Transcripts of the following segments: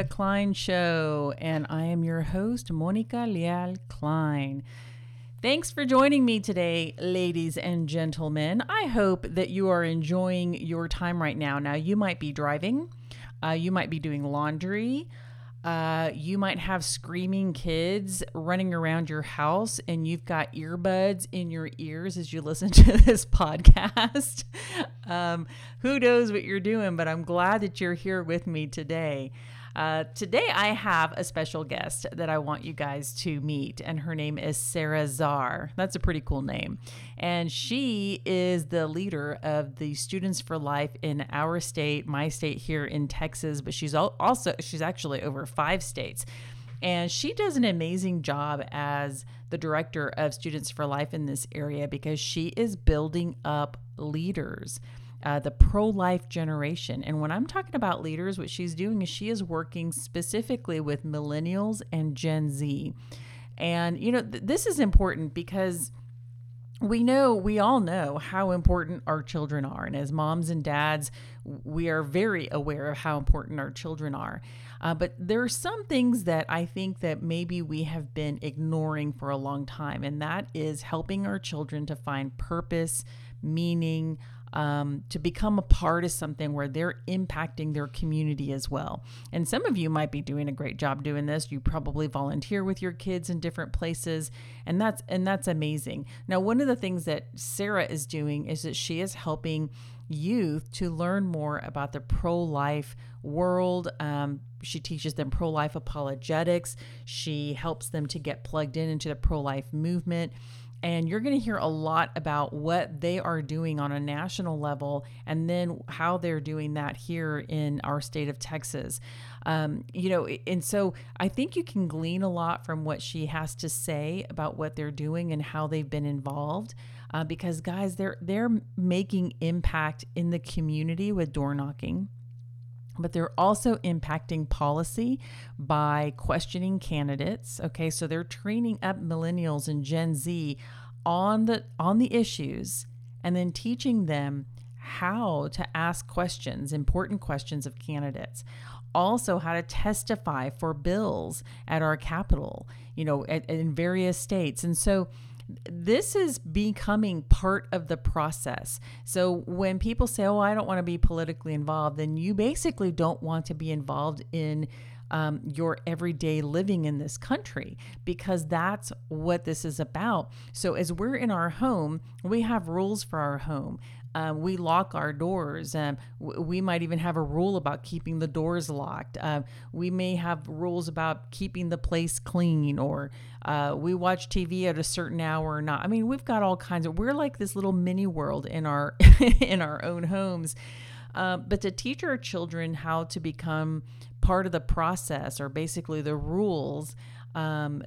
Monica Cline Show, and I am your host, Monica Leal Cline. Thanks for joining me today, ladies and gentlemen. I hope that you are enjoying your time right now. Now, you might be driving, uh, you might be doing laundry, uh, you might have screaming kids running around your house, and you've got earbuds in your ears as you listen to this podcast. um, who knows what you're doing, but I'm glad that you're here with me today. Uh, today, I have a special guest that I want you guys to meet, and her name is Sarah Zarr. That's a pretty cool name. And she is the leader of the Students for Life in our state, my state here in Texas, but she's also, she's actually over five states. And she does an amazing job as the director of Students for Life in this area because she is building up leaders uh, the pro life generation. And when I'm talking about leaders, what she's doing is she is working specifically with millennials and Gen Z. And, you know, th- this is important because we know, we all know how important our children are. And as moms and dads, we are very aware of how important our children are. Uh, but there are some things that I think that maybe we have been ignoring for a long time, and that is helping our children to find purpose, meaning, um, to become a part of something where they're impacting their community as well. And some of you might be doing a great job doing this. You probably volunteer with your kids in different places, and that's and that's amazing. Now, one of the things that Sarah is doing is that she is helping youth to learn more about the pro life world. Um, she teaches them pro life apologetics. She helps them to get plugged in into the pro life movement. And you're going to hear a lot about what they are doing on a national level and then how they're doing that here in our state of Texas. Um, you know, and so I think you can glean a lot from what she has to say about what they're doing and how they've been involved. Uh, because guys, they're they're making impact in the community with door knocking but they're also impacting policy by questioning candidates okay? So they're training up millennials and gen z on the on the issues and then teaching them how to ask questions important questions of candidates. Also how to testify for bills at our capital you know at, in various states. And so this is becoming part of the process. So when people say, "Oh, I don't want to be politically involved," then you basically don't want to be involved in um, your everyday living in this country because that's what this is about. So, as we're in our home, we have rules for our home. Um, we lock our doors. Um, w- we might even have a rule about keeping the doors locked. Uh, we may have rules about keeping the place clean, or uh, we watch TV at a certain hour or not. I mean, we've got all kinds of. We're like this little mini world in our in our own homes. Uh, but to teach our children how to become part of the process, or basically the rules. Um,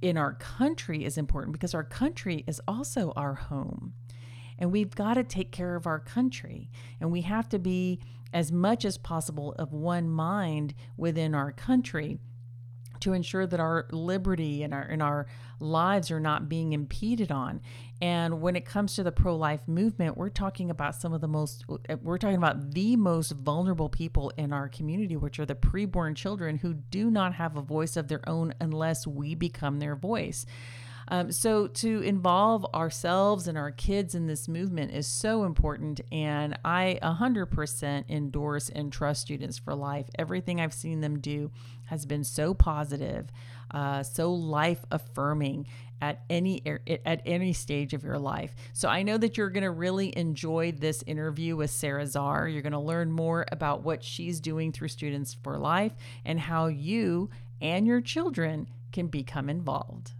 in our country is important because our country is also our home. And we've got to take care of our country. And we have to be as much as possible of one mind within our country to ensure that our liberty and our and our lives are not being impeded on. And when it comes to the pro-life movement, we're talking about some of the most we're talking about the most vulnerable people in our community, which are the preborn children who do not have a voice of their own unless we become their voice. Um, so to involve ourselves and our kids in this movement is so important. And I 100% endorse and trust Students for Life. Everything I've seen them do has been so positive, uh, so life affirming at any at any stage of your life. So I know that you're going to really enjoy this interview with Sarah Zarr. You're going to learn more about what she's doing through Students for Life and how you and your children can become involved.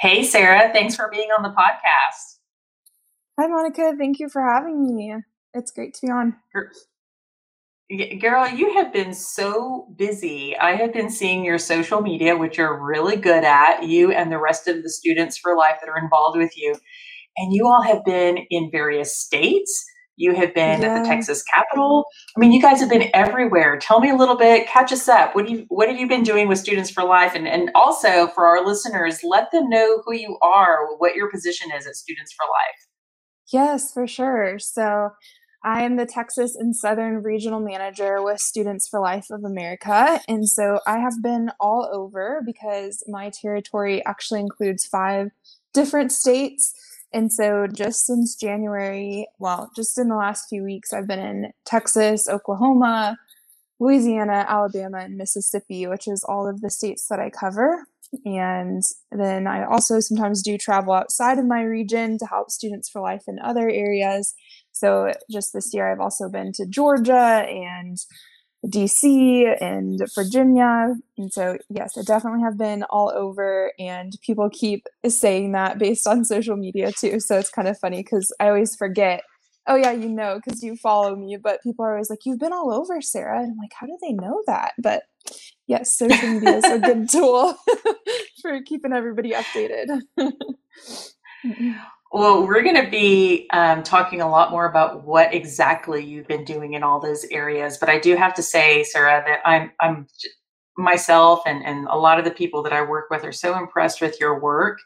Hey, Sarah. Thanks for being on the podcast. Hi, Monica. Thank you for having me. It's great to be on. Girl, you have been so busy. I have been seeing your social media, which you're really good at, you and the rest of the students for life that are involved with you. And you all have been in various states you have been yeah. at the Texas Capitol. I mean, you guys have been everywhere. Tell me a little bit, catch us up. What do you what have you been doing with Students for Life? And and also for our listeners, let them know who you are, what your position is at Students for Life. Yes, for sure. So I am the Texas and Southern Regional Manager with Students for Life of America. And so I have been all over because my territory actually includes five different states. And so just since January, well, just in the last few weeks, I've been in Texas, Oklahoma, Louisiana, Alabama, and Mississippi, which is all of the states that I cover. And then I also sometimes do travel outside of my region to help Students for Life in other areas. So just this year, I've also been to Georgia and DC and Virginia. And so, yes, I definitely have been all over, and people keep saying that based on social media too. So it's kind of funny because I always forget, oh, yeah, you know, because you follow me. But people are always like, you've been all over, Sarah. And I'm like, how do they know that? But yes, social media is a good tool for keeping everybody updated. Well, we're going to be um, talking a lot more about what exactly you've been doing in all those areas. But I do have to say, Sarah, that I'm I'm myself and and a lot of the people that I work with are so impressed with your work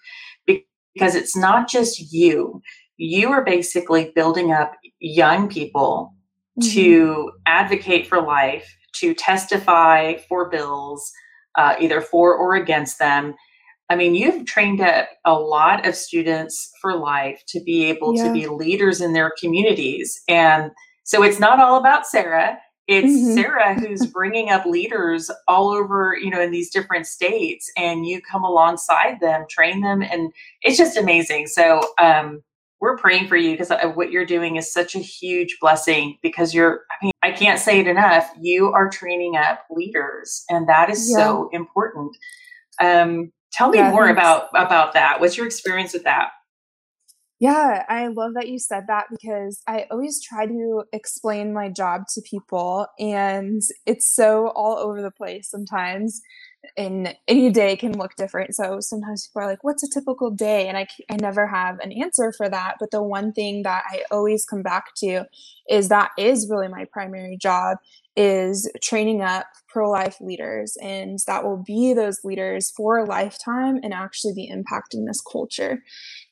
because it's not just you. You are basically building up young people mm-hmm. to advocate for life, to testify for bills, uh, either for or against them I mean, you've trained up a lot of students for life to be able yeah. to be leaders in their communities. And so it's not all about Sarah. It's mm-hmm. Sarah who's bringing up leaders all over, you know, in these different states, and you come alongside them, train them, and it's just amazing. So, um, we're praying for you because uh, what you're doing is such a huge blessing because you're, I mean, I can't say it enough. You are training up leaders, and that is yeah. so important. Um, Tell me yeah, more about about that. What's your experience with that? Yeah, I love that you said that because I always try to explain my job to people and it's so all over the place sometimes and any day can look different. So sometimes people are like, what's a typical day? And I, I never have an answer for that. But the one thing that I always come back to is that is really my primary job is training up pro-life leaders and that will be those leaders for a lifetime and actually be impacting this culture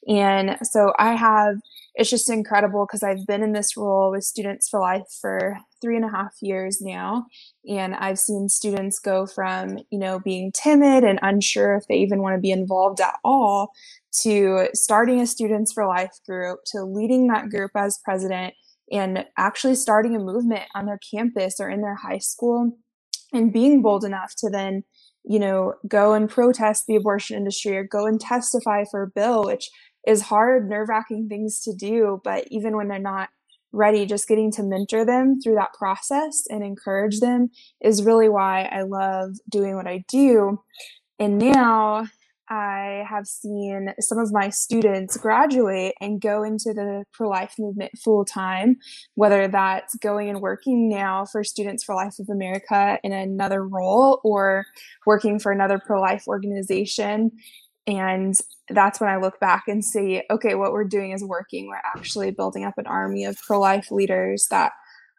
and so i have it's just incredible because i've been in this role with students for life for three and a half years now and i've seen students go from you know being timid and unsure if they even want to be involved at all to starting a students for life group to leading that group as president and actually starting a movement on their campus or in their high school and being bold enough to then you know go and protest the abortion industry or go and testify for a bill which is hard nerve-wracking things to do but even when they're not ready just getting to mentor them through that process and encourage them is really why i love doing what i do and now I have seen some of my students graduate and go into the pro life movement full time, whether that's going and working now for Students for Life of America in another role or working for another pro life organization. And that's when I look back and see, okay, what we're doing is working. We're actually building up an army of pro life leaders that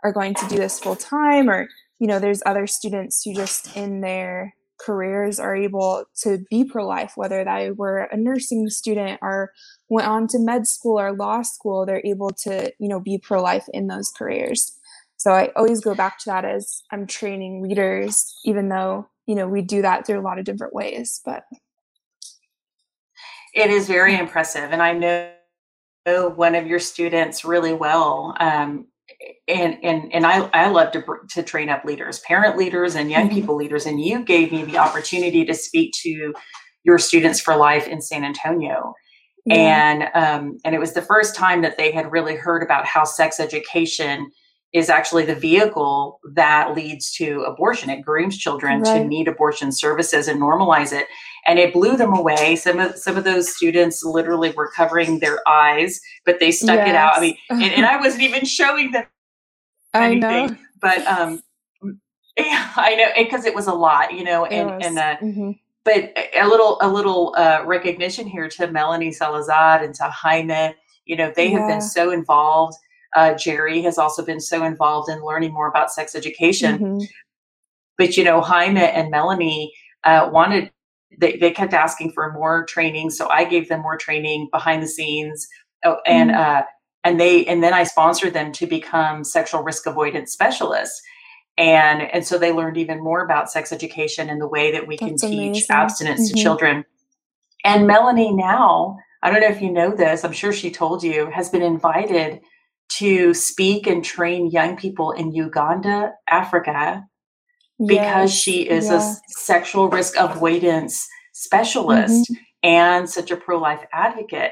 are going to do this full time, or, you know, there's other students who just in their careers are able to be pro life, whether they were a nursing student or went on to med school or law school, they're able to, you know, be pro life in those careers. So I always go back to that as I'm training leaders, even though, you know, we do that through a lot of different ways. But it is very impressive. And I know one of your students really well. Um, and and and I I love to to train up leaders, parent leaders, and young mm-hmm. people leaders. And you gave me the opportunity to speak to your students for life in San Antonio, yeah. and um, and it was the first time that they had really heard about how sex education is actually the vehicle that leads to abortion. It grooms children right. to need abortion services and normalize it. And it blew them away. Some of some of those students literally were covering their eyes, but they stuck yes. it out. I mean, and, and, I wasn't even showing them anything. I know. But um yeah, I know because it was a lot, you know, and and uh, mm-hmm. but a little a little uh, recognition here to Melanie Salazar and to Jaime. You know, they yeah. have been so involved uh, Jerry has also been so involved in learning more about sex education. Mm-hmm. But, you know, Jaime and Melanie uh, wanted, they, they kept asking for more training. So I gave them more training behind the scenes. Oh, and, mm-hmm. uh, and they and then I sponsored them to become sexual risk avoidance specialists. And and so they learned even more about sex education and the way that we That's can amazing. teach abstinence mm-hmm. to children. And Melanie now, I don't know if you know this, I'm sure she told you, has been invited to speak and train young people in Uganda, Africa, because yes, she is yes. a sexual risk avoidance specialist mm-hmm. and such a pro-life advocate.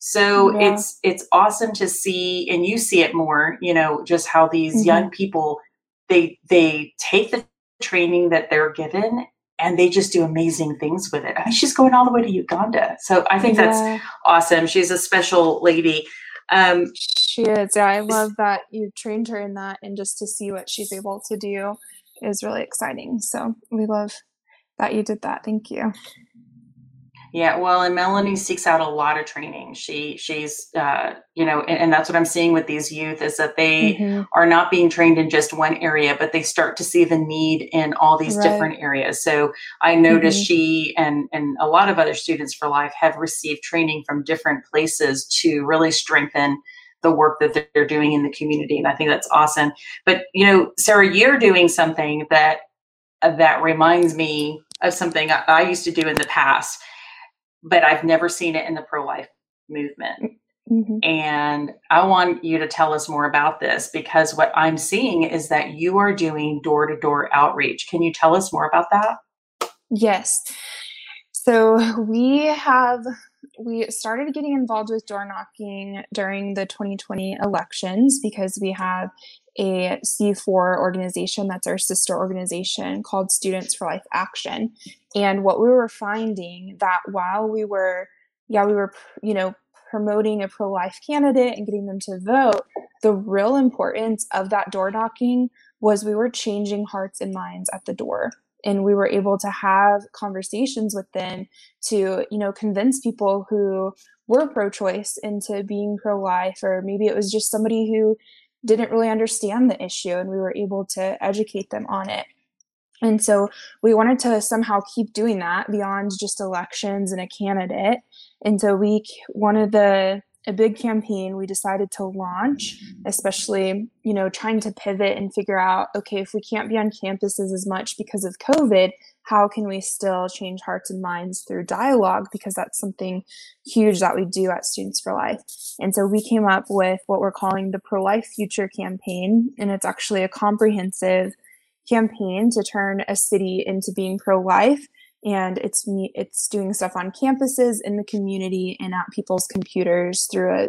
So yeah. it's it's awesome to see and you see it more, you know, just how these mm-hmm. young people they they take the training that they're given and they just do amazing things with it. I mean, she's going all the way to Uganda. So I think yeah. that's awesome. She's a special lady. Um, she is. Yeah, I love that you trained her in that and just to see what she's able to do is really exciting. So we love that you did that. Thank you. Yeah, well, and Melanie seeks out a lot of training. She she's uh, you know, and, and, that's what I'm seeing with these youth is that they mm-hmm. are not being trained in just one area, but they start to see the need in all these right. different areas. So I noticed mm-hmm. she and and a lot of other students for life have received training from different places to really strengthen the work that they're doing in the community, and I think that's awesome. But you know, Sarah, you're doing something that uh, that reminds me of something I, I used to do in the past but I've never seen it in the pro life movement. Mm-hmm. And I want you to tell us more about this because what I'm seeing is that you are doing door to door outreach. Can you tell us more about that? Yes. So we have we started getting involved with door knocking during the 2020 elections because we have a C4 organization that's our sister organization called Students for Life Action. And what we were finding that while we were, yeah, we were, you know, promoting a pro life candidate and getting them to vote, the real importance of that door knocking was we were changing hearts and minds at the door and we were able to have conversations with them to you know convince people who were pro-choice into being pro-life or maybe it was just somebody who didn't really understand the issue and we were able to educate them on it. And so we wanted to somehow keep doing that beyond just elections and a candidate. And so we wanted the a big campaign we decided to launch, especially, you know, trying to pivot and figure out, okay, if we can't be on campuses as much because of COVID, how can we still change hearts and minds through dialogue? Because that's something huge that we do at Students for Life. And so we came up with what we're calling the Pro Life Future campaign. And it's actually a comprehensive campaign to turn a city into being pro life and it's it's doing stuff on campuses in the community and at people's computers through a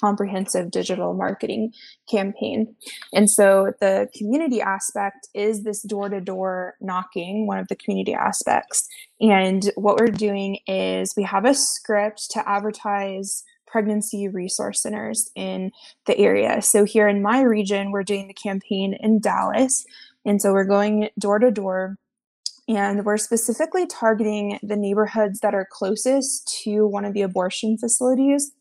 comprehensive digital marketing campaign. And so the community aspect is this door-to-door knocking one of the community aspects. And what we're doing is we have a script to advertise pregnancy resource centers in the area. So here in my region we're doing the campaign in dallas. And so we're going door to door and we're specifically targeting the neighborhoods that are closest to one of the abortion facilities,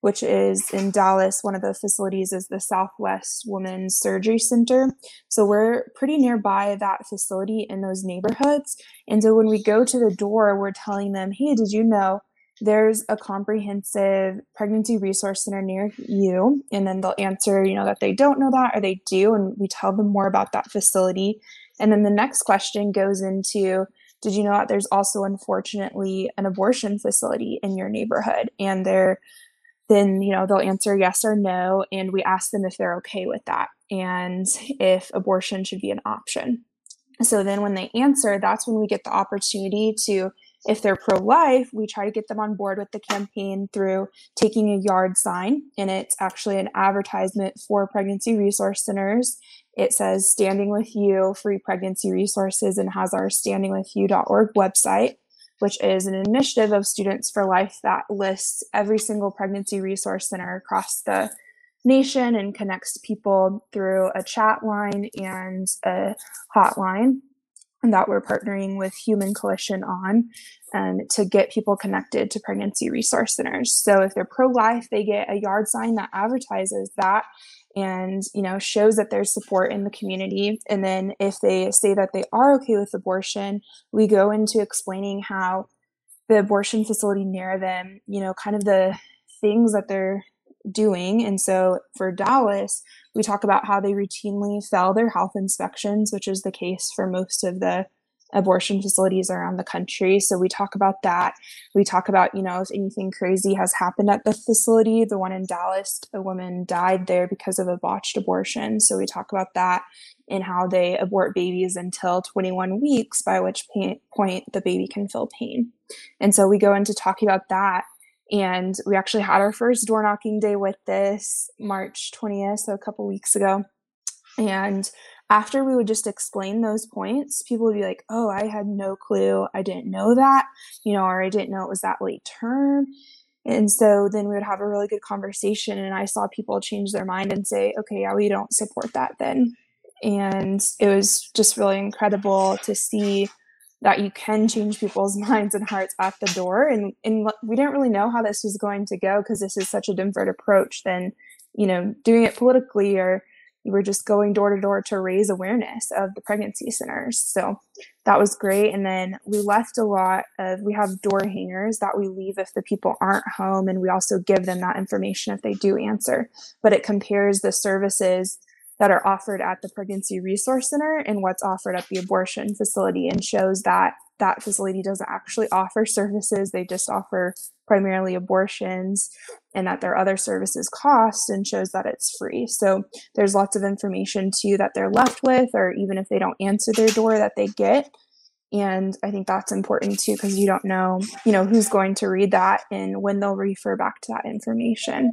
which is in Dallas. One of the facilities is the Southwest Women's Surgery Center. So we're pretty nearby that facility in those neighborhoods. And so when we go to the door, we're telling them, hey, did you know? There's a comprehensive pregnancy resource center near you. And then they'll answer, you know, that they don't know that or they do. And we tell them more about that facility and then the next question goes into Did you know that there's also, unfortunately, an abortion facility in your neighborhood? And they're then you know they'll answer yes or no and we ask them if they're okay with that and if abortion should be an option so then when they answer that's when we get the opportunity to if they're pro life, we try to get them on board with the campaign through taking a yard sign. And it's actually an advertisement for pregnancy resource centers. It says Standing with You, free pregnancy resources, and has our standingwithyou.org website, which is an initiative of Students for Life that lists every single pregnancy resource center across the nation and connects people through a chat line and a hotline that we're partnering with Human Coalition on um, to get people connected to pregnancy resource centers. So if they're pro-life, they get a yard sign that advertises that and you know shows that there's support in the community. And then if they say that they are okay with abortion, we go into explaining how the abortion facility near them, you know, kind of the things that they're doing. And so for Dallas, we talk about how they routinely fail their health inspections, which is the case for most of the abortion facilities around the country. So we talk about that. We talk about, you know, if anything crazy has happened at the facility. The one in Dallas, a woman died there because of a botched abortion. So we talk about that and how they abort babies until 21 weeks, by which point the baby can feel pain. And so we go into talking about that. And we actually had our first door knocking day with this March 20th, so a couple weeks ago. And after we would just explain those points, people would be like, oh, I had no clue. I didn't know that, you know, or I didn't know it was that late term. And so then we would have a really good conversation. And I saw people change their mind and say, okay, yeah, we don't support that then. And it was just really incredible to see that you can change people's minds and hearts at the door. And, and we didn't really know how this was going to go because this is such a different approach than, you know, doing it politically or were just going door to door to raise awareness of the pregnancy centers. So that was great. And then we left a lot of, we have door hangers that we leave if the people aren't home. And we also give them that information if they do answer. But it compares the services that are offered at the Pregnancy Resource Center and what's offered at the abortion facility and shows that that facility doesn't actually offer services. They just offer primarily abortions and that their other services cost and shows that it's free. So there's lots of information too that they're left with, or even if they don't answer their door, that they get. And I think that's important too because you don't know, you know, who's going to read that and when they'll refer back to that information.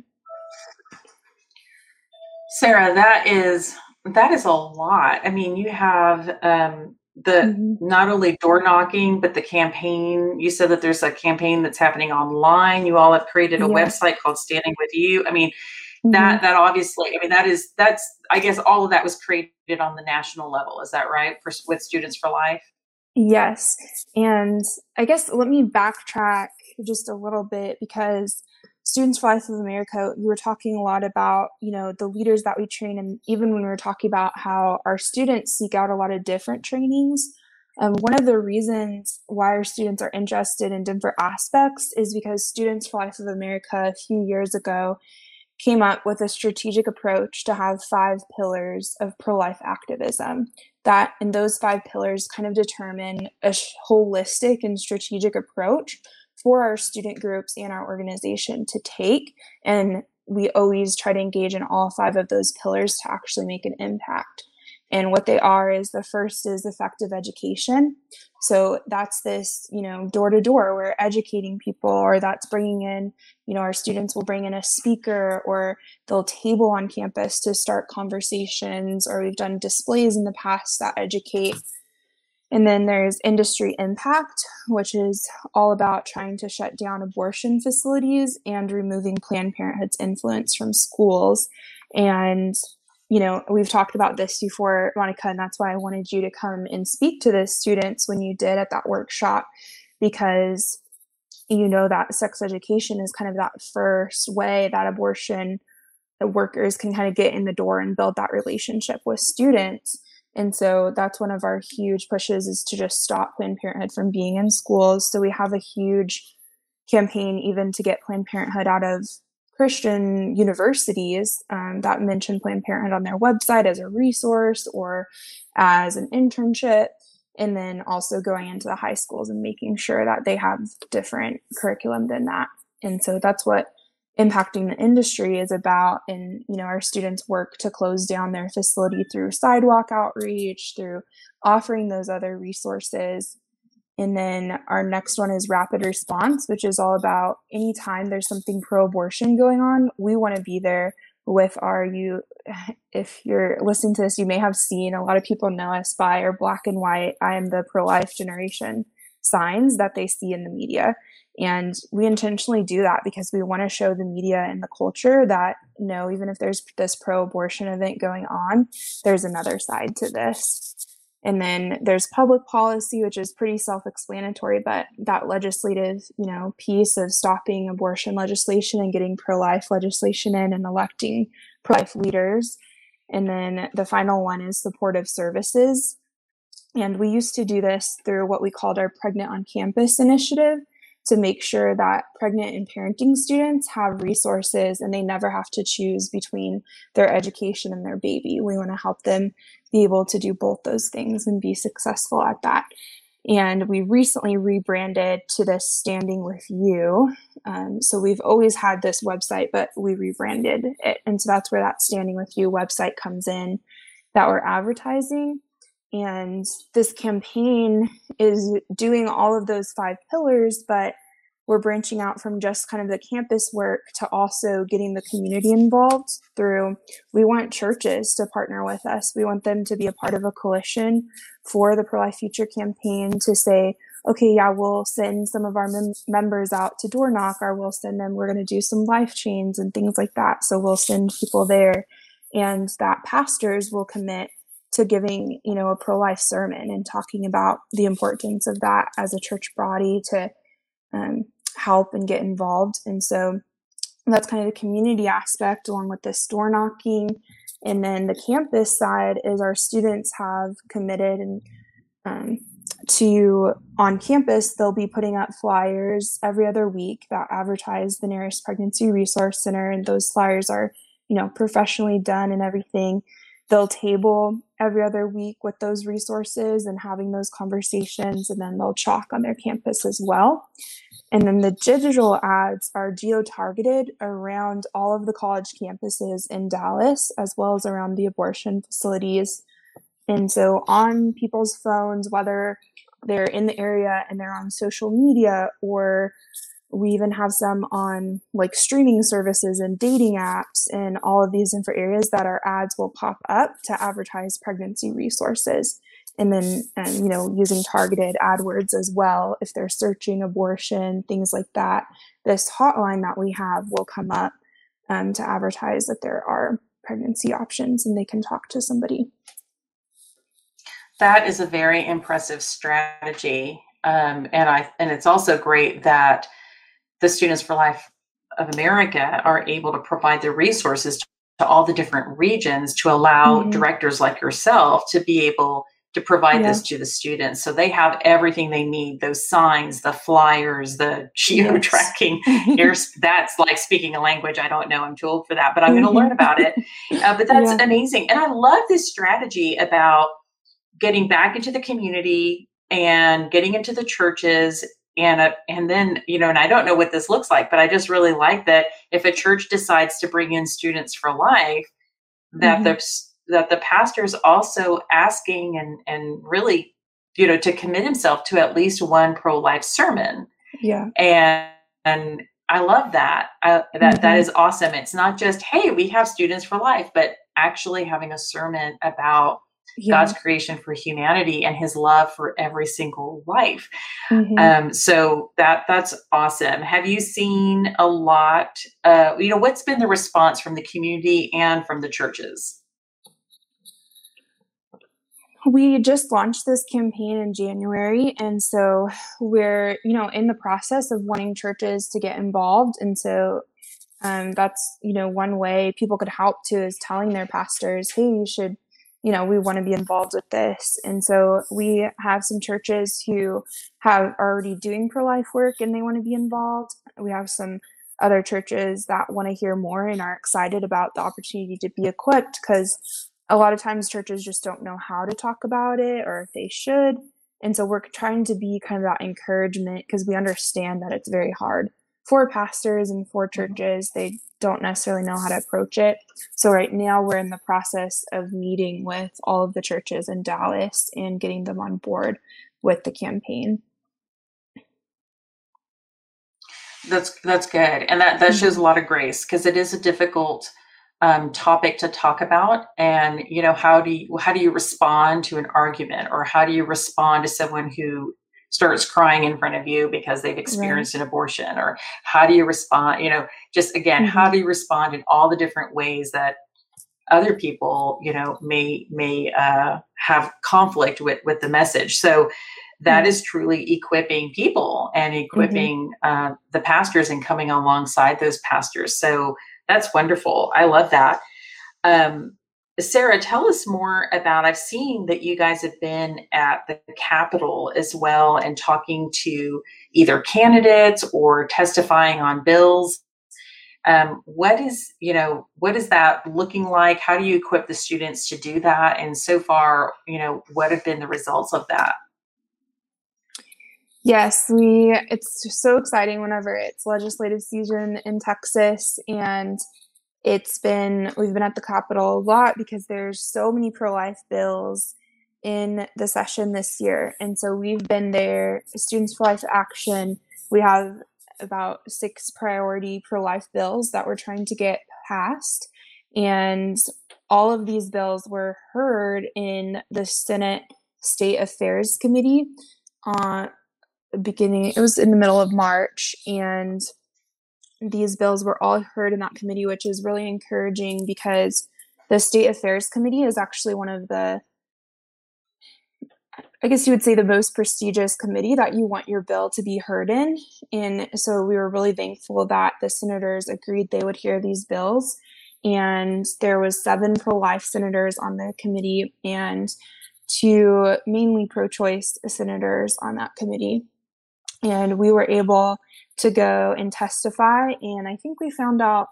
Sarah, that is that is a lot. I mean, you have um, the mm-hmm. not only door knocking, but the campaign. You said that there's a campaign that's happening online. You all have created a website called Standing with You. I mean, mm-hmm. that that obviously, I mean, that is that's I guess all of that was created on the national level. Is that right for with Students for Life? Yes, and I guess let me backtrack just a little bit because Students for Life of America, we were talking a lot about, you know, the leaders that we train, and even when we were talking about how our students seek out a lot of different trainings. Um, one of the reasons why our students are interested in different aspects is because Students for Life of America a few years ago came up with a strategic approach to have five pillars of pro life activism. That and those five pillars kind of determine a holistic and strategic approach for our student groups and our organization to take. And we always try to engage in all five of those pillars to actually make an impact. And what they are is the first is effective education. So that's this, you know, door to door, we're educating people, or that's bringing in, you know, our students will bring in a speaker or they'll table on campus to start conversations, or we've done displays in the past that educate and then there's industry impact, which is all about trying to shut down abortion facilities and removing Planned Parenthood's influence from schools. And, you know, we've talked about this before, Monica, and that's why I wanted you to come and speak to the students when you did at that workshop, because you know that sex education is kind of that first way that abortion workers can kind of get in the door and build that relationship with students and so that's one of our huge pushes is to just stop Planned Parenthood from being in schools. So we have a huge campaign even to get Planned Parenthood out of Christian universities um, that mention Planned Parenthood on their website as a resource or as an internship. And then also going into the high schools and making sure that they have different curriculum than that. And so that's what impacting the industry is about and you know our students work to close down their facility through sidewalk outreach through offering those other resources. And then our next one is rapid response which is all about anytime there's something pro-abortion going on we want to be there with our you if you're listening to this you may have seen a lot of people know us by our black and white i am the pro-life generation signs that they see in the media and we intentionally do that because we want to show the media and the culture that no, even if there's this pro abortion event going on, there's another side to this. And then there's public policy, which is pretty self explanatory, but that legislative, you know, piece of stopping abortion legislation and getting pro life legislation in and electing pro life leaders. And then the final one is supportive services. And we used to do this through what we called our Pregnant on Campus initiative to make sure that pregnant and parenting students have resources and they never have to choose between their education and their baby. We want to help them be able to do both those things and be successful at that. And we recently rebranded to this Standing with You. Um, so we've always had this website, but we rebranded it. And so that's where that Standing with You website comes in that we're advertising. And this campaign is doing all of those five pillars, but we're branching out from just kind of the campus work to also getting the community involved through we want churches to partner with us. We want them to be a part of a coalition for the pro-life future campaign to say okay yeah we'll send some of our mem- members out to door knock or we'll send them we're going to do some life chains and things like that. So we'll send people there and that pastors will commit to giving you know a pro-life sermon and talking about the importance of that as a church body to um, help and get involved. And so that's kind of the community aspect along with this door knocking. And then the campus side is our students have committed and um, to on campus they'll be putting up flyers every other week that advertise the nearest pregnancy resource center. And those flyers are you know professionally done and everything they'll table every other week with those resources and having those conversations and then they'll chalk on their campus as well. And then the digital ads are geo targeted around all of the college campuses in dallas as well as around the abortion facilities. And so on people's phones whether they're in the area and they're on social media or we even have some on like streaming services and dating apps and all of these different areas that our ads will pop up to advertise pregnancy resources. And then um, you know using targeted adwords as well if they're searching abortion things like that. This hotline that we have will come up um, to advertise that there are pregnancy options and they can talk to somebody. That is a very impressive strategy um, and i and it's also great that the Students for Life of America are able to provide the resources to all the different regions to allow mm-hmm. directors like yourself to be able to provide yeah. this to the students. So they have everything they need those signs, the flyers, the geo tracking. Yes. that's like speaking a language I don't know. I'm too old for that, but I'm going to learn about it. Uh, but that's yeah. amazing. And I love this strategy about getting back into the community and getting into the churches and uh, and then you know and i don't know what this looks like but i just really like that if a church decides to bring in students for life that mm-hmm. the that the pastor is also asking and and really you know to commit himself to at least one pro-life sermon yeah and and i love that I, that mm-hmm. that is awesome it's not just hey we have students for life but actually having a sermon about yeah. God's creation for humanity and his love for every single life. Mm-hmm. Um, so that that's awesome. Have you seen a lot? Uh, you know, what's been the response from the community and from the churches? We just launched this campaign in January, and so we're you know in the process of wanting churches to get involved, and so um, that's you know one way people could help too is telling their pastors, hey, you should you know we want to be involved with this. And so we have some churches who have already doing pro-life work and they want to be involved. We have some other churches that want to hear more and are excited about the opportunity to be equipped because a lot of times churches just don't know how to talk about it or if they should. And so we're trying to be kind of that encouragement because we understand that it's very hard for pastors and for mm-hmm. churches they don't necessarily know how to approach it. So right now we're in the process of meeting with all of the churches in Dallas and getting them on board with the campaign. That's that's good, and that that shows a mm-hmm. lot of grace because it is a difficult um, topic to talk about. And you know, how do you how do you respond to an argument, or how do you respond to someone who starts crying in front of you because they've experienced right. an abortion or how do you respond you know just again mm-hmm. how do you respond in all the different ways that other people you know may may uh, have conflict with with the message so that mm-hmm. is truly equipping people and mm-hmm. equipping mm-hmm. uh, the pastors and coming alongside those pastors so that's wonderful i love that um, Sarah, tell us more about. I've seen that you guys have been at the Capitol as well and talking to either candidates or testifying on bills. Um, what is you know what is that looking like? How do you equip the students to do that? And so far, you know, what have been the results of that? Yes, we. It's so exciting whenever it's legislative season in Texas and it's been we've been at the capitol a lot because there's so many pro-life bills in the session this year. And so we've been there students for life action we have about six priority pro-life bills that we're trying to get passed. And all of these bills were heard in the senate state affairs committee on beginning it was in the middle of march and these bills were all heard in that committee, which is really encouraging because the State Affairs Committee is actually one of the, I guess you would say, the most prestigious committee that you want your bill to be heard in. And so we were really thankful that the senators agreed they would hear these bills. And there was seven pro-life senators on the committee and two mainly pro-choice senators on that committee. And we were able to go and testify. And I think we found out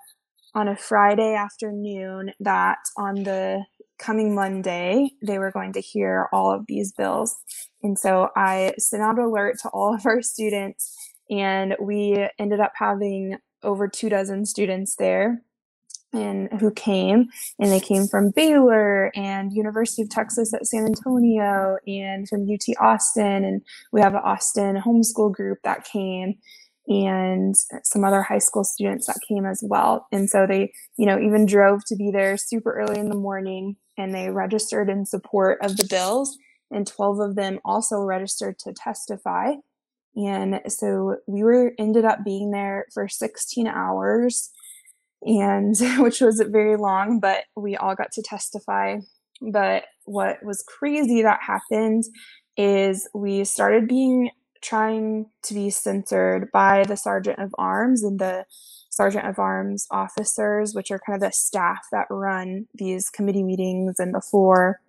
on a Friday afternoon that on the coming Monday, they were going to hear all of these bills. And so I sent out an alert to all of our students, and we ended up having over two dozen students there and who came and they came from Baylor and University of Texas at San Antonio and from UT Austin and we have an Austin homeschool group that came and some other high school students that came as well. And so they, you know, even drove to be there super early in the morning and they registered in support of the bills. And 12 of them also registered to testify. And so we were ended up being there for 16 hours and which was very long, but we all got to testify. But what was crazy that happened is we started being trying to be censored by the sergeant of arms and the sergeant of arms officers, which are kind of the staff that run these committee meetings and the floor.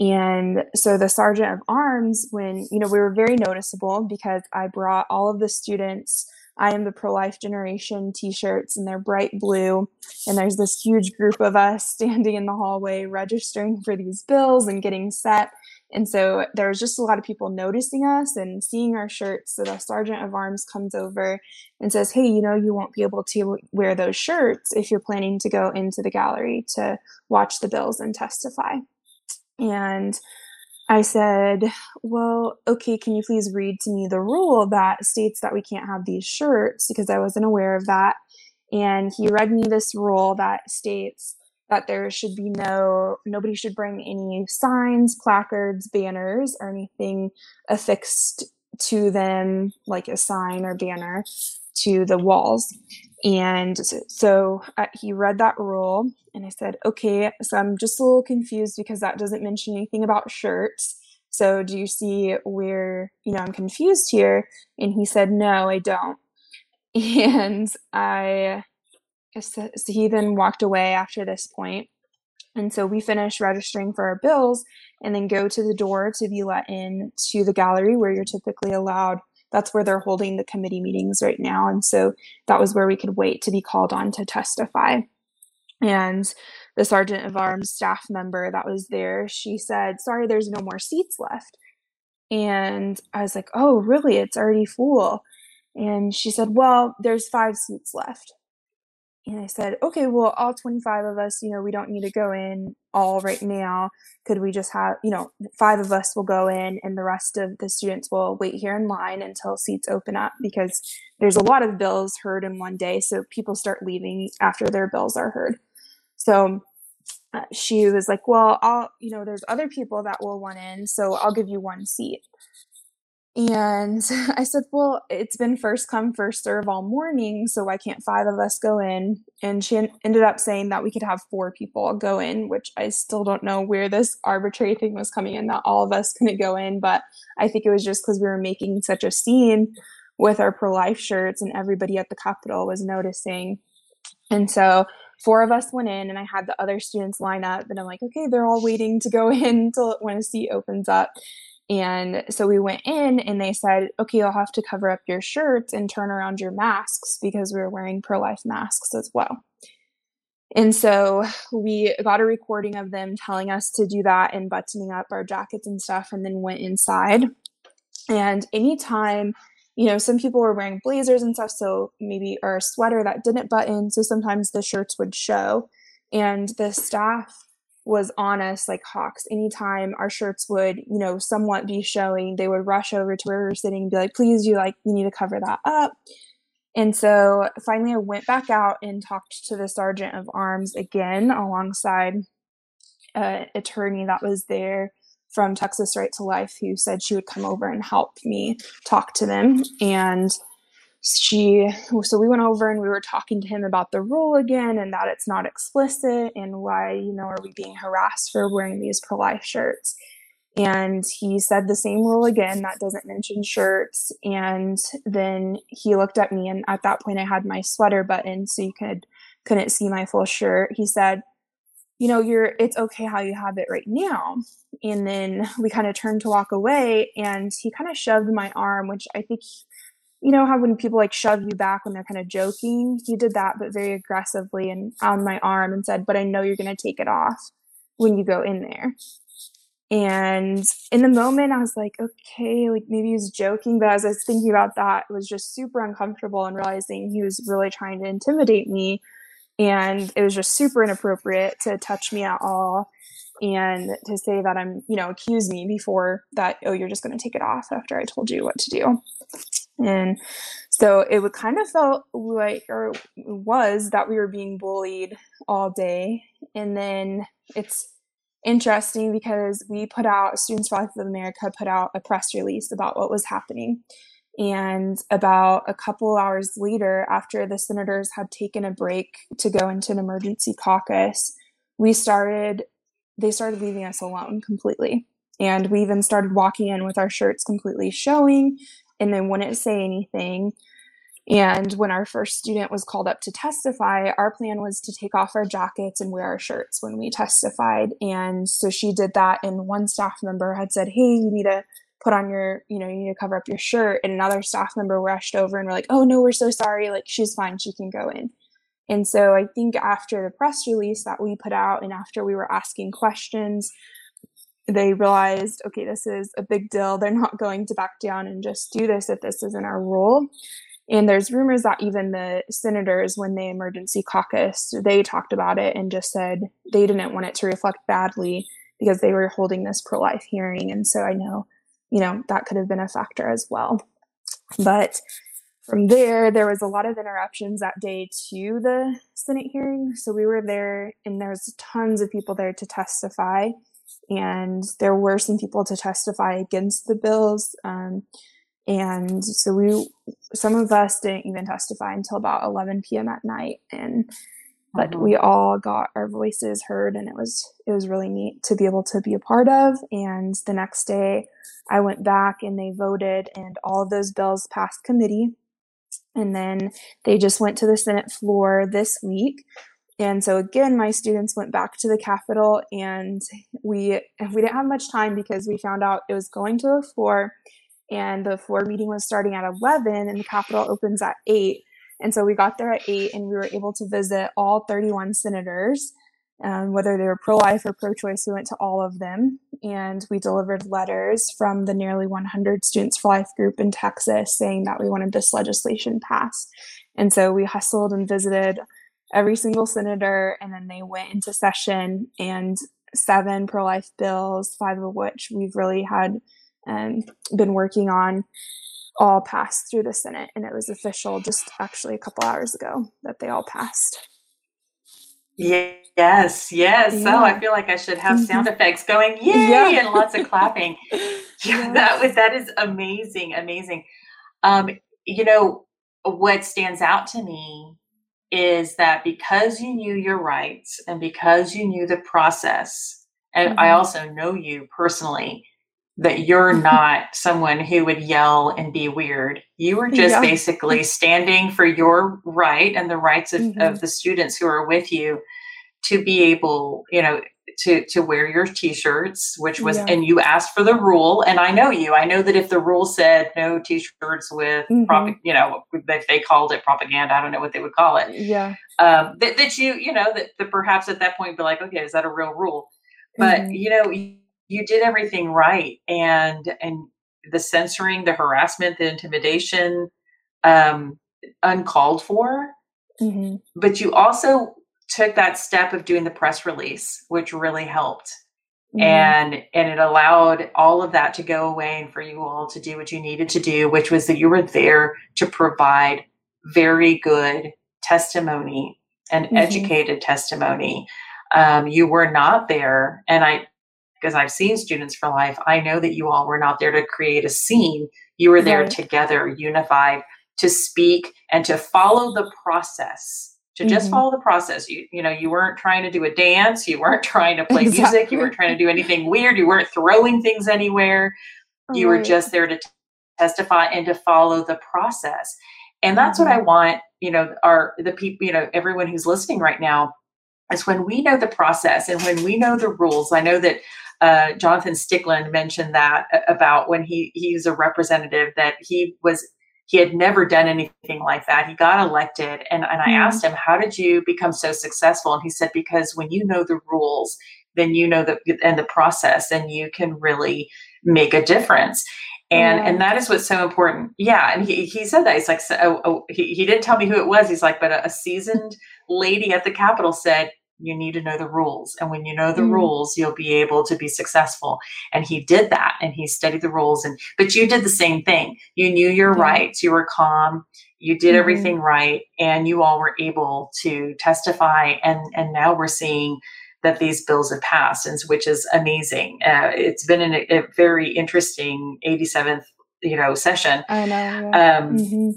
And so the sergeant of arms, when, you know, we were very noticeable because I brought all of the students. I am the pro life generation t shirts, and they're bright blue. And there's this huge group of us standing in the hallway registering for these bills and getting set. And so there was just a lot of people noticing us and seeing our shirts. So the sergeant of arms comes over and says, Hey, you know, you won't be able to wear those shirts if you're planning to go into the gallery to watch the bills and testify. And I said, Well, okay, can you please read to me the rule that states that we can't have these shirts? Because I wasn't aware of that. And he read me this rule that states that there should be no nobody should bring any signs placards banners or anything affixed to them like a sign or banner to the walls and so uh, he read that rule and i said okay so i'm just a little confused because that doesn't mention anything about shirts so do you see where you know i'm confused here and he said no i don't and i so he then walked away after this point. And so we finish registering for our bills and then go to the door to be let in to the gallery where you're typically allowed. That's where they're holding the committee meetings right now. And so that was where we could wait to be called on to testify. And the sergeant of arms staff member that was there, she said, Sorry, there's no more seats left. And I was like, Oh, really? It's already full. And she said, Well, there's five seats left. And I said, okay, well, all 25 of us, you know, we don't need to go in all right now. Could we just have, you know, five of us will go in and the rest of the students will wait here in line until seats open up because there's a lot of bills heard in one day. So people start leaving after their bills are heard. So uh, she was like, well, I'll, you know, there's other people that will want in. So I'll give you one seat. And I said, Well, it's been first come, first serve all morning. So why can't five of us go in? And she ended up saying that we could have four people go in, which I still don't know where this arbitrary thing was coming in that all of us couldn't go in. But I think it was just because we were making such a scene with our pro life shirts and everybody at the Capitol was noticing. And so four of us went in and I had the other students line up and I'm like, okay, they're all waiting to go in until when a seat opens up. And so we went in and they said, okay, you'll have to cover up your shirts and turn around your masks because we were wearing pro life masks as well. And so we got a recording of them telling us to do that and buttoning up our jackets and stuff, and then went inside. And anytime you know, some people were wearing blazers and stuff, so maybe or a sweater that didn't button, so sometimes the shirts would show. And the staff was on us like hawks. Anytime our shirts would, you know, somewhat be showing, they would rush over to where we were sitting and be like, please, you like, you need to cover that up. And so finally, I went back out and talked to the sergeant of arms again alongside an attorney that was there from Texas Right to Life who said she would come over and help me talk to them. And she, so we went over and we were talking to him about the rule again and that it's not explicit and why, you know, are we being harassed for wearing these pro life shirts. And he said the same rule again that doesn't mention shirts. And then he looked at me, and at that point, I had my sweater button so you could couldn't see my full shirt. He said, you know, you're it's okay how you have it right now. And then we kind of turned to walk away and he kind of shoved my arm, which I think you know how when people like shove you back when they're kind of joking, he did that but very aggressively and on my arm and said, "But I know you're going to take it off when you go in there." And in the moment, I was like, okay, like maybe he was joking. But as I was thinking about that, it was just super uncomfortable and realizing he was really trying to intimidate me and it was just super inappropriate to touch me at all and to say that I'm, you know, accuse me before that, oh, you're just going to take it off after I told you what to do. And so it would kind of felt like, or was that we were being bullied all day. And then it's interesting because we put out, Students for Life of America put out a press release about what was happening. And about a couple hours later, after the senators had taken a break to go into an emergency caucus, we started, they started leaving us alone completely. And we even started walking in with our shirts completely showing and they wouldn't say anything. And when our first student was called up to testify, our plan was to take off our jackets and wear our shirts when we testified. And so she did that. And one staff member had said, Hey, you need to put on your, you know, you need to cover up your shirt. And another staff member rushed over and were like, oh no, we're so sorry. Like she's fine. She can go in. And so I think after the press release that we put out and after we were asking questions, they realized, okay, this is a big deal. They're not going to back down and just do this if this isn't our role. And there's rumors that even the senators, when they emergency caucus, they talked about it and just said they didn't want it to reflect badly because they were holding this pro life hearing. And so I know you know, that could have been a factor as well. But from there, there was a lot of interruptions that day to the Senate hearing. So we were there, and there's tons of people there to testify. And there were some people to testify against the bills. Um, and so we, some of us didn't even testify until about 11 p.m. at night. And but mm-hmm. we all got our voices heard and it was it was really neat to be able to be a part of and the next day i went back and they voted and all of those bills passed committee and then they just went to the senate floor this week and so again my students went back to the capitol and we we didn't have much time because we found out it was going to the floor and the floor meeting was starting at 11 and the capitol opens at 8 and so we got there at eight and we were able to visit all 31 senators, um, whether they were pro life or pro choice. We went to all of them and we delivered letters from the nearly 100 Students for Life group in Texas saying that we wanted this legislation passed. And so we hustled and visited every single senator, and then they went into session and seven pro life bills, five of which we've really had um, been working on all passed through the Senate, and it was official just actually a couple hours ago that they all passed. Yes, yes. Yeah. Oh, I feel like I should have sound mm-hmm. effects going, yay, yeah. and lots of clapping. yeah, that was that is amazing, amazing. Um, you know, what stands out to me is that because you knew your rights and because you knew the process, and mm-hmm. I also know you personally, that you're not someone who would yell and be weird. You were just yeah. basically standing for your right and the rights of, mm-hmm. of the students who are with you to be able, you know, to to wear your t-shirts which was yeah. and you asked for the rule and i know you i know that if the rule said no t-shirts with mm-hmm. prop, you know if they called it propaganda i don't know what they would call it yeah um that, that you you know that, that perhaps at that point be like okay is that a real rule but mm-hmm. you know you, you did everything right and and the censoring the harassment the intimidation um uncalled for mm-hmm. but you also took that step of doing the press release, which really helped. Mm-hmm. And and it allowed all of that to go away and for you all to do what you needed to do, which was that you were there to provide very good testimony and mm-hmm. educated testimony. Um, you were not there, and I because I've seen Students for Life, I know that you all were not there to create a scene. You were there right. together, unified, to speak and to follow the process to just mm-hmm. follow the process. You you know, you weren't trying to do a dance, you weren't trying to play exactly. music, you weren't trying to do anything weird, you weren't throwing things anywhere. You right. were just there to t- testify and to follow the process. And that's mm-hmm. what I mm-hmm. want, you know, our the people, you know, everyone who's listening right now is when we know the process and when we know the rules. I know that uh, Jonathan Stickland mentioned that about when he he's a representative that he was he had never done anything like that. He got elected, and, and I mm. asked him, How did you become so successful? And he said, Because when you know the rules, then you know the and the process, and you can really make a difference. And yeah. and that is what's so important. Yeah, and he, he said that he's like, so, oh, oh, he, he didn't tell me who it was. He's like, but a, a seasoned lady at the Capitol said, you need to know the rules. And when you know the mm. rules, you'll be able to be successful. And he did that and he studied the rules. And but you did the same thing. You knew your rights, you were calm, you did mm-hmm. everything right, and you all were able to testify. And and now we're seeing that these bills have passed, and which is amazing. Uh, it's been an, a very interesting 87th you know session. I know. Yeah. Um, mm-hmm.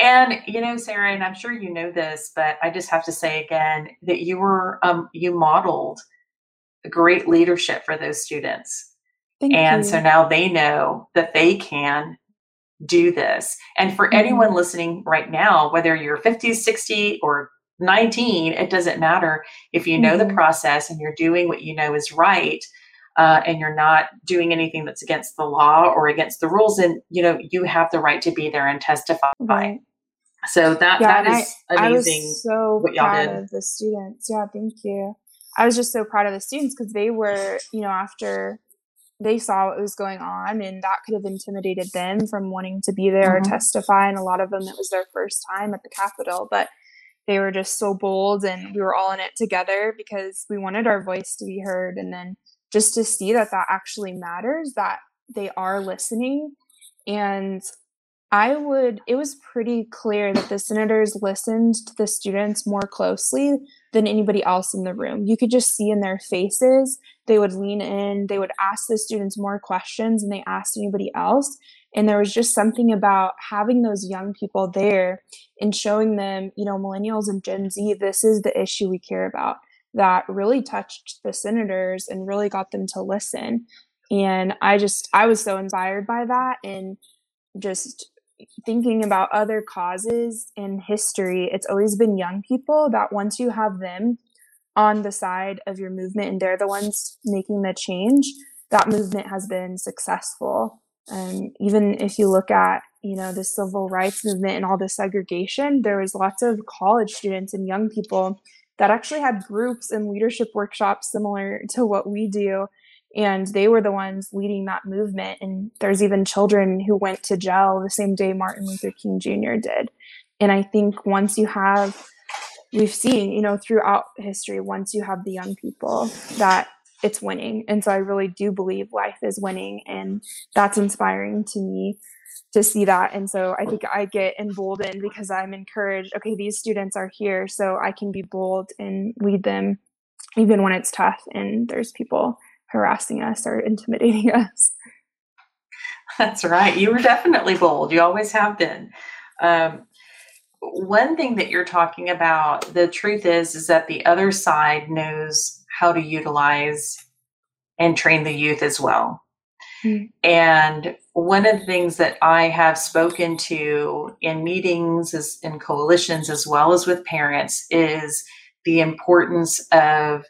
And you know, Sarah, and I'm sure you know this, but I just have to say again that you were um, you modeled great leadership for those students. Thank and you. so now they know that they can do this. And for mm-hmm. anyone listening right now, whether you're 50, 60, or 19, it doesn't matter. If you know mm-hmm. the process and you're doing what you know is right, uh, and you're not doing anything that's against the law or against the rules, and you know you have the right to be there and testify. Right. So that yeah, that is I, amazing. I was so proud did. of the students. Yeah, thank you. I was just so proud of the students because they were, you know, after they saw what was going on, and that could have intimidated them from wanting to be there mm-hmm. or testify. And a lot of them, it was their first time at the Capitol, but they were just so bold, and we were all in it together because we wanted our voice to be heard. And then just to see that that actually matters, that they are listening. And I would, it was pretty clear that the senators listened to the students more closely than anybody else in the room. You could just see in their faces, they would lean in, they would ask the students more questions than they asked anybody else. And there was just something about having those young people there and showing them, you know, millennials and Gen Z, this is the issue we care about that really touched the senators and really got them to listen. And I just, I was so inspired by that. And just thinking about other causes in history, it's always been young people that once you have them on the side of your movement and they're the ones making the change, that movement has been successful. And even if you look at, you know, the civil rights movement and all the segregation, there was lots of college students and young people that actually had groups and leadership workshops similar to what we do. And they were the ones leading that movement. And there's even children who went to jail the same day Martin Luther King Jr. did. And I think once you have, we've seen, you know, throughout history, once you have the young people, that it's winning. And so I really do believe life is winning. And that's inspiring to me to see that. And so I think I get emboldened because I'm encouraged, okay, these students are here, so I can be bold and lead them even when it's tough and there's people harassing us or intimidating us. That's right. You were definitely bold. You always have been. Um, one thing that you're talking about, the truth is, is that the other side knows how to utilize and train the youth as well. Mm. And one of the things that I have spoken to in meetings, as, in coalitions, as well as with parents, is the importance of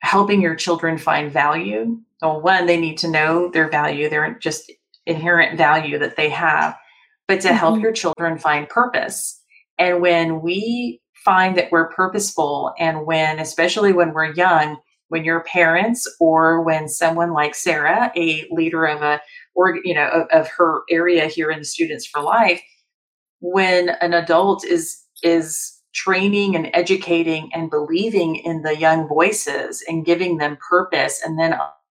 helping your children find value. Well, one, they need to know their value, their just inherent value that they have, but to mm-hmm. help your children find purpose. And when we find that we're purposeful, and when, especially when we're young, when your parents or when someone like Sarah, a leader of a or you know of, of her area here in the Students for Life, when an adult is is training and educating and believing in the young voices and giving them purpose and then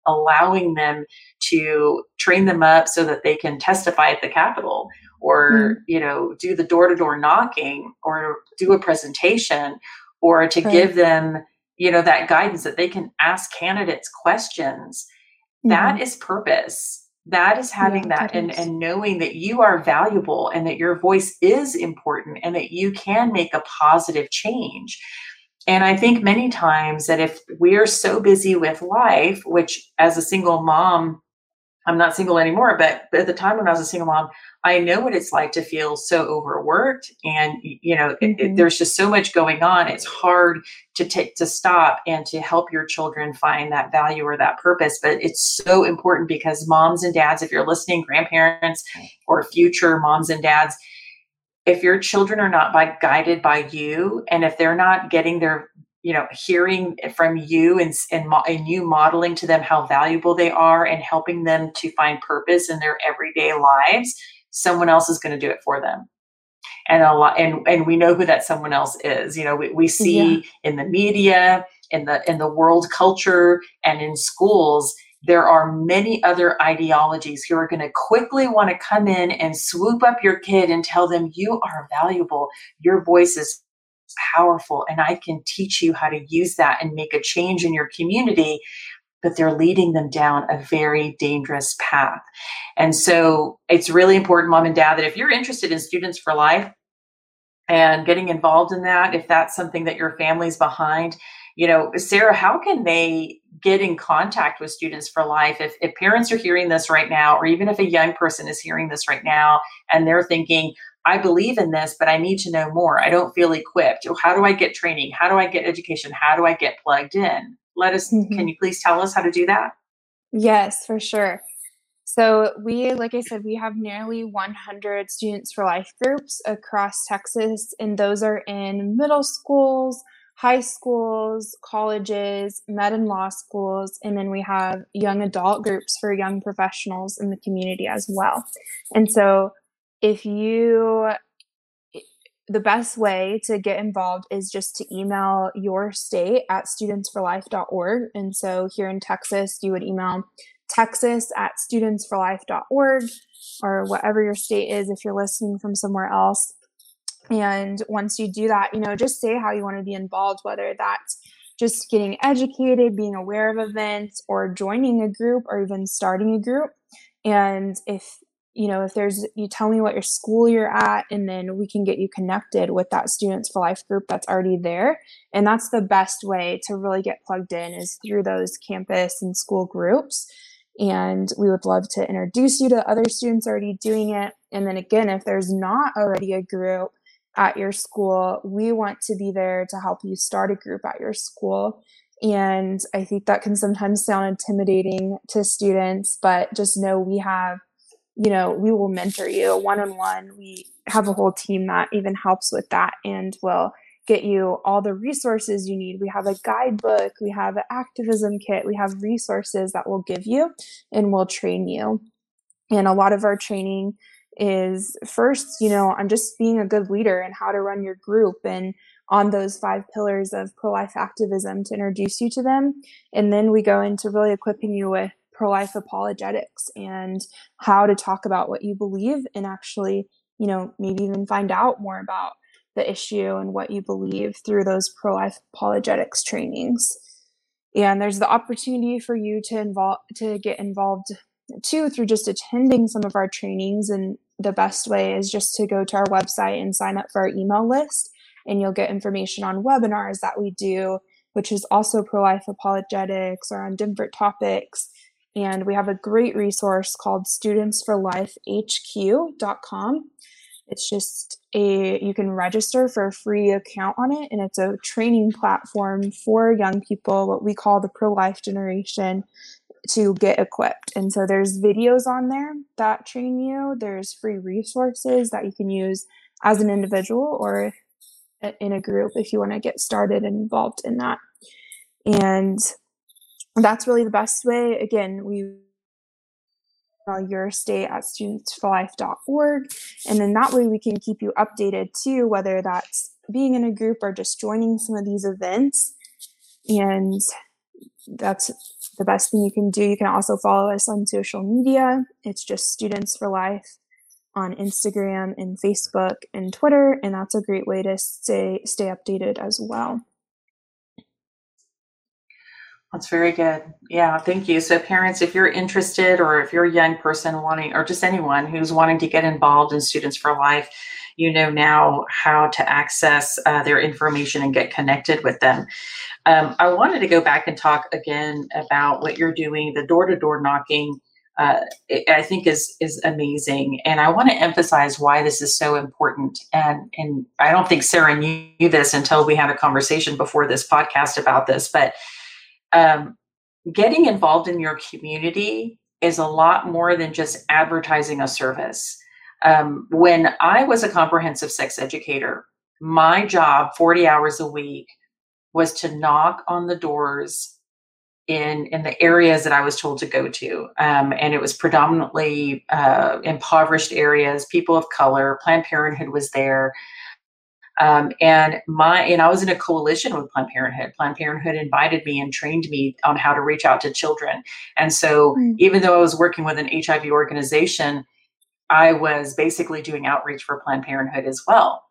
allowing them to train them up so that they can testify at the capitol or mm. you know do the door-to-door knocking or do a presentation or to right. give them you know that guidance that they can ask candidates questions mm-hmm. that is purpose that is having yeah, that, that and, and knowing that you are valuable and that your voice is important and that you can make a positive change and i think many times that if we're so busy with life which as a single mom i'm not single anymore but at the time when i was a single mom I know what it's like to feel so overworked, and you know, mm-hmm. it, it, there's just so much going on. It's hard to take to stop and to help your children find that value or that purpose. But it's so important because moms and dads, if you're listening, grandparents or future moms and dads, if your children are not by, guided by you, and if they're not getting their you know hearing from you and, and, and you modeling to them how valuable they are and helping them to find purpose in their everyday lives someone else is going to do it for them and a lot and and we know who that someone else is you know we, we see yeah. in the media in the in the world culture and in schools there are many other ideologies who are going to quickly want to come in and swoop up your kid and tell them you are valuable your voice is powerful and i can teach you how to use that and make a change in your community but they're leading them down a very dangerous path. And so it's really important, mom and dad, that if you're interested in Students for Life and getting involved in that, if that's something that your family's behind, you know, Sarah, how can they get in contact with Students for Life? If, if parents are hearing this right now, or even if a young person is hearing this right now and they're thinking, I believe in this, but I need to know more. I don't feel equipped. How do I get training? How do I get education? How do I get plugged in? let us mm-hmm. can you please tell us how to do that yes for sure so we like i said we have nearly 100 students for life groups across texas and those are in middle schools high schools colleges med and law schools and then we have young adult groups for young professionals in the community as well and so if you the best way to get involved is just to email your state at studentsforlife.org. And so here in Texas, you would email texas at studentsforlife.org or whatever your state is if you're listening from somewhere else. And once you do that, you know, just say how you want to be involved, whether that's just getting educated, being aware of events, or joining a group, or even starting a group. And if you know, if there's, you tell me what your school you're at, and then we can get you connected with that Students for Life group that's already there. And that's the best way to really get plugged in is through those campus and school groups. And we would love to introduce you to other students already doing it. And then again, if there's not already a group at your school, we want to be there to help you start a group at your school. And I think that can sometimes sound intimidating to students, but just know we have you know, we will mentor you one on one. We have a whole team that even helps with that and will get you all the resources you need. We have a guidebook, we have an activism kit, we have resources that will give you and will train you. And a lot of our training is first, you know, on just being a good leader and how to run your group and on those five pillars of pro life activism to introduce you to them. And then we go into really equipping you with pro life apologetics and how to talk about what you believe and actually, you know, maybe even find out more about the issue and what you believe through those pro life apologetics trainings. And there's the opportunity for you to involve to get involved too through just attending some of our trainings and the best way is just to go to our website and sign up for our email list and you'll get information on webinars that we do which is also pro life apologetics or on different topics And we have a great resource called studentsforlifehq.com. It's just a, you can register for a free account on it, and it's a training platform for young people, what we call the pro life generation, to get equipped. And so there's videos on there that train you, there's free resources that you can use as an individual or in a group if you want to get started and involved in that. And that's really the best way. Again, we your stay at studentsforlife.org. And then that way we can keep you updated too, whether that's being in a group or just joining some of these events. And that's the best thing you can do. You can also follow us on social media. It's just Students for Life on Instagram and Facebook and Twitter, and that's a great way to stay stay updated as well. That's very good. Yeah, thank you. So, parents, if you're interested, or if you're a young person wanting, or just anyone who's wanting to get involved in Students for Life, you know now how to access uh, their information and get connected with them. Um, I wanted to go back and talk again about what you're doing, the door to door knocking. Uh, I think is is amazing, and I want to emphasize why this is so important. And and I don't think Sarah knew this until we had a conversation before this podcast about this, but um, getting involved in your community is a lot more than just advertising a service. Um, when I was a comprehensive sex educator, my job, 40 hours a week, was to knock on the doors in in the areas that I was told to go to, um, and it was predominantly uh, impoverished areas, people of color. Planned Parenthood was there, um, and my and I was in a coalition with Planned Parenthood. Planned Parenthood invited me and trained me on how to reach out to children. And so, mm. even though I was working with an HIV organization, I was basically doing outreach for Planned Parenthood as well.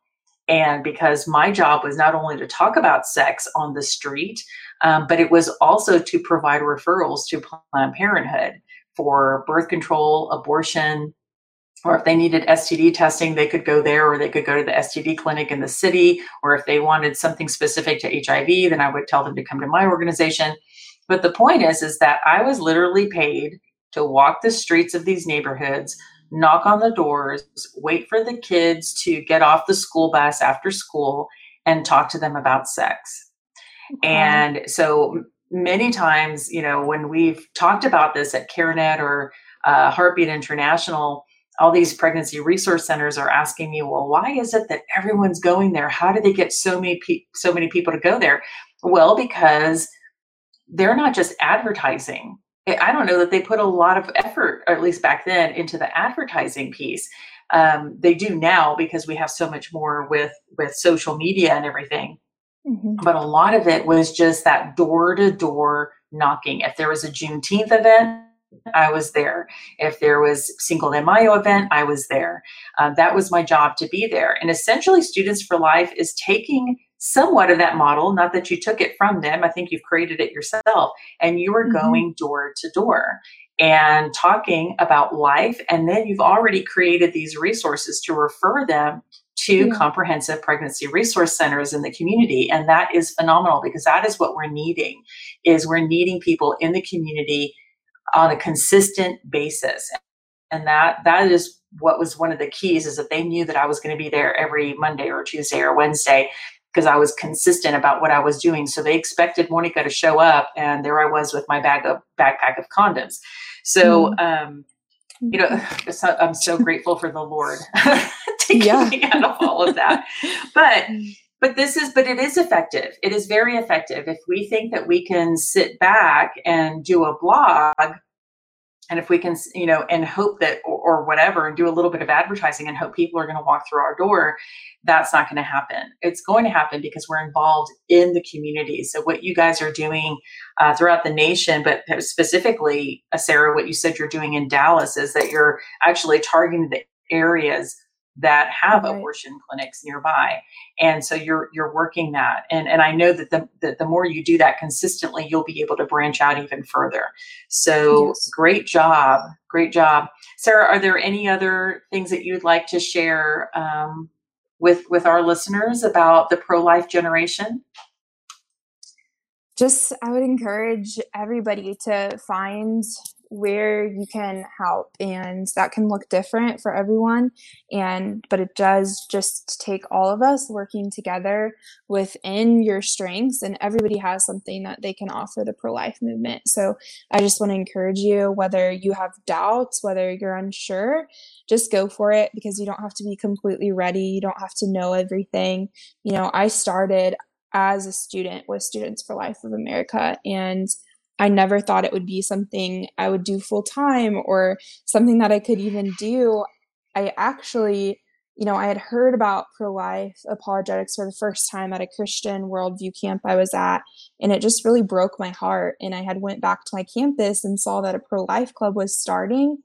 And because my job was not only to talk about sex on the street, um, but it was also to provide referrals to Planned Parenthood for birth control, abortion, or if they needed STD testing, they could go there, or they could go to the STD clinic in the city. Or if they wanted something specific to HIV, then I would tell them to come to my organization. But the point is, is that I was literally paid to walk the streets of these neighborhoods, knock on the doors, wait for the kids to get off the school bus after school, and talk to them about sex. Okay. And so many times, you know, when we've talked about this at CareNet or uh, Heartbeat International, all these pregnancy resource centers are asking me, well, why is it that everyone's going there? How do they get so many pe- so many people to go there? Well, because they're not just advertising. I don't know that they put a lot of effort, or at least back then, into the advertising piece. Um, they do now because we have so much more with with social media and everything. Mm-hmm. But a lot of it was just that door to door knocking. If there was a Juneteenth event, I was there. If there was Cinco de Mayo event, I was there. Um, that was my job to be there. And essentially, Students for Life is taking somewhat of that model, not that you took it from them. I think you've created it yourself, and you are mm-hmm. going door to door and talking about life. And then you've already created these resources to refer them to yeah. comprehensive pregnancy resource centers in the community and that is phenomenal because that is what we're needing is we're needing people in the community on a consistent basis. And that that is what was one of the keys is that they knew that I was going to be there every Monday or Tuesday or Wednesday because I was consistent about what I was doing. So they expected Monica to show up, and there I was with my bag of backpack of condoms. So, mm. um, you know, I'm so grateful for the Lord taking yeah. me out of all of that. But but this is but it is effective. It is very effective. If we think that we can sit back and do a blog and if we can you know and hope that or, or whatever and do a little bit of advertising and hope people are going to walk through our door that's not going to happen. It's going to happen because we're involved in the community. So what you guys are doing uh, throughout the nation but specifically uh, sarah what you said you're doing in dallas is that you're actually targeting the areas that have right. abortion clinics nearby. And so you're you're working that. And and i know that the, that the more you do that consistently you'll be able to branch out even further. So yes. great job great job. Sarah are there any other things that you'd like to share um, with with our listeners about the pro-life generation? Just i would encourage everybody to find where you can help and that can look different for everyone and but it does just take all of us working together within your strengths and everybody has something that they can offer the pro-life movement. So i just want to encourage you whether you have doubts whether you're unsure just go for it because you don't have to be completely ready you don't have to know everything. You know i started as a student with students for life of america and I never thought it would be something I would do full time or something that I could even do. I actually, you know, I had heard about pro life apologetics for the first time at a Christian worldview camp I was at, and it just really broke my heart. And I had went back to my campus and saw that a pro life club was starting.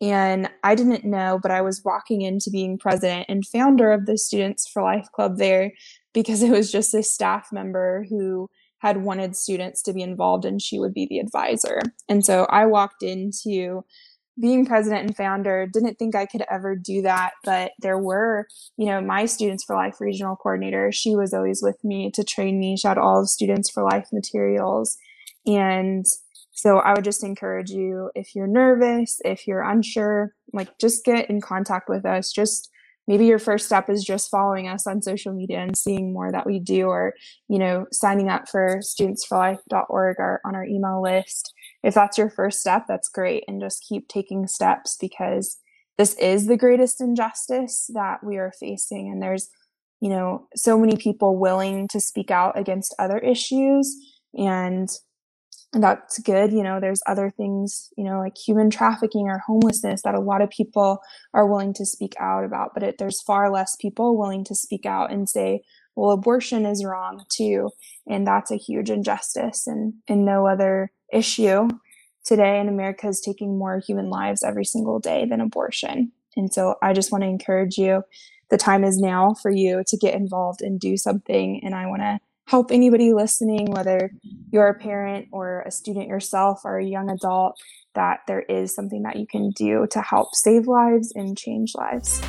And I didn't know, but I was walking into being president and founder of the Students for Life Club there because it was just a staff member who had wanted students to be involved and she would be the advisor. And so I walked into being president and founder, didn't think I could ever do that, but there were, you know, my Students for Life regional coordinator. She was always with me to train me. She had all of Students for Life materials. And so I would just encourage you if you're nervous, if you're unsure, like just get in contact with us. Just maybe your first step is just following us on social media and seeing more that we do or you know signing up for studentsforlife.org or on our email list. If that's your first step that's great. And just keep taking steps because this is the greatest injustice that we are facing. And there's you know so many people willing to speak out against other issues. And that's good. You know, there's other things, you know, like human trafficking or homelessness that a lot of people are willing to speak out about, but it, there's far less people willing to speak out and say, well, abortion is wrong too. And that's a huge injustice and, and no other issue today in America is taking more human lives every single day than abortion. And so I just want to encourage you. The time is now for you to get involved and do something. And I want to help anybody listening, whether you're a parent or a student yourself or a young adult, that there is something that you can do to help save lives and change lives.